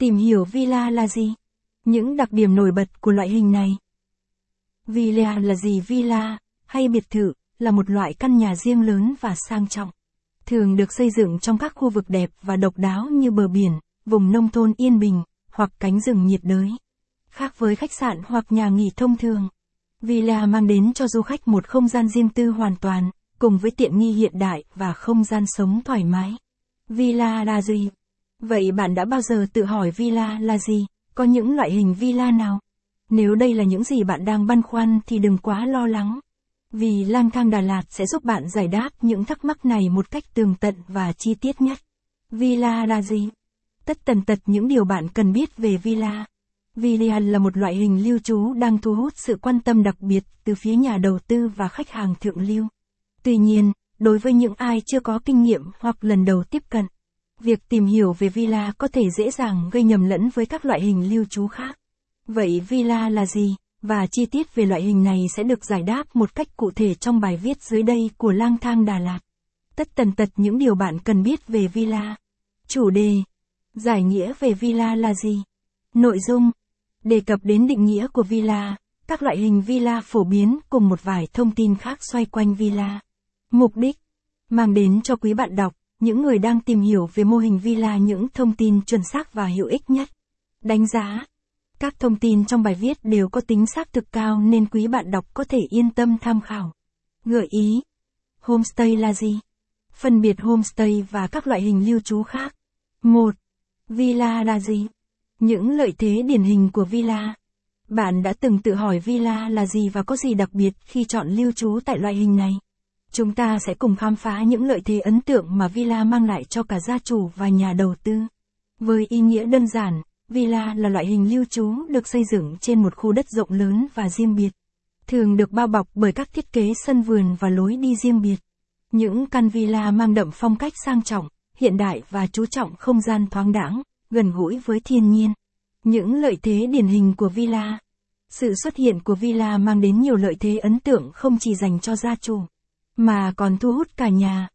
Tìm hiểu villa là gì? Những đặc điểm nổi bật của loại hình này. Villa là gì? Villa, hay biệt thự, là một loại căn nhà riêng lớn và sang trọng. Thường được xây dựng trong các khu vực đẹp và độc đáo như bờ biển, vùng nông thôn yên bình, hoặc cánh rừng nhiệt đới. Khác với khách sạn hoặc nhà nghỉ thông thường, Villa mang đến cho du khách một không gian riêng tư hoàn toàn, cùng với tiện nghi hiện đại và không gian sống thoải mái. Villa là gì? Vậy bạn đã bao giờ tự hỏi villa là gì? Có những loại hình villa nào? Nếu đây là những gì bạn đang băn khoăn thì đừng quá lo lắng. Vì lang thang Đà Lạt sẽ giúp bạn giải đáp những thắc mắc này một cách tường tận và chi tiết nhất. Villa là gì? Tất tần tật những điều bạn cần biết về villa. Villa là một loại hình lưu trú đang thu hút sự quan tâm đặc biệt từ phía nhà đầu tư và khách hàng thượng lưu. Tuy nhiên, đối với những ai chưa có kinh nghiệm hoặc lần đầu tiếp cận, việc tìm hiểu về villa có thể dễ dàng gây nhầm lẫn với các loại hình lưu trú khác. Vậy villa là gì? Và chi tiết về loại hình này sẽ được giải đáp một cách cụ thể trong bài viết dưới đây của Lang thang Đà Lạt. Tất tần tật những điều bạn cần biết về villa. Chủ đề. Giải nghĩa về villa là gì? Nội dung. Đề cập đến định nghĩa của villa, các loại hình villa phổ biến cùng một vài thông tin khác xoay quanh villa. Mục đích. Mang đến cho quý bạn đọc, những người đang tìm hiểu về mô hình villa những thông tin chuẩn xác và hữu ích nhất. Đánh giá. Các thông tin trong bài viết đều có tính xác thực cao nên quý bạn đọc có thể yên tâm tham khảo. Gợi ý. Homestay là gì? Phân biệt homestay và các loại hình lưu trú khác. 1. Villa là gì? Những lợi thế điển hình của villa. Bạn đã từng tự hỏi villa là gì và có gì đặc biệt khi chọn lưu trú tại loại hình này? Chúng ta sẽ cùng khám phá những lợi thế ấn tượng mà villa mang lại cho cả gia chủ và nhà đầu tư. Với ý nghĩa đơn giản, villa là loại hình lưu trú được xây dựng trên một khu đất rộng lớn và riêng biệt. Thường được bao bọc bởi các thiết kế sân vườn và lối đi riêng biệt. Những căn villa mang đậm phong cách sang trọng, hiện đại và chú trọng không gian thoáng đãng, gần gũi với thiên nhiên. Những lợi thế điển hình của villa. Sự xuất hiện của villa mang đến nhiều lợi thế ấn tượng không chỉ dành cho gia chủ, mà còn thu hút cả nhà,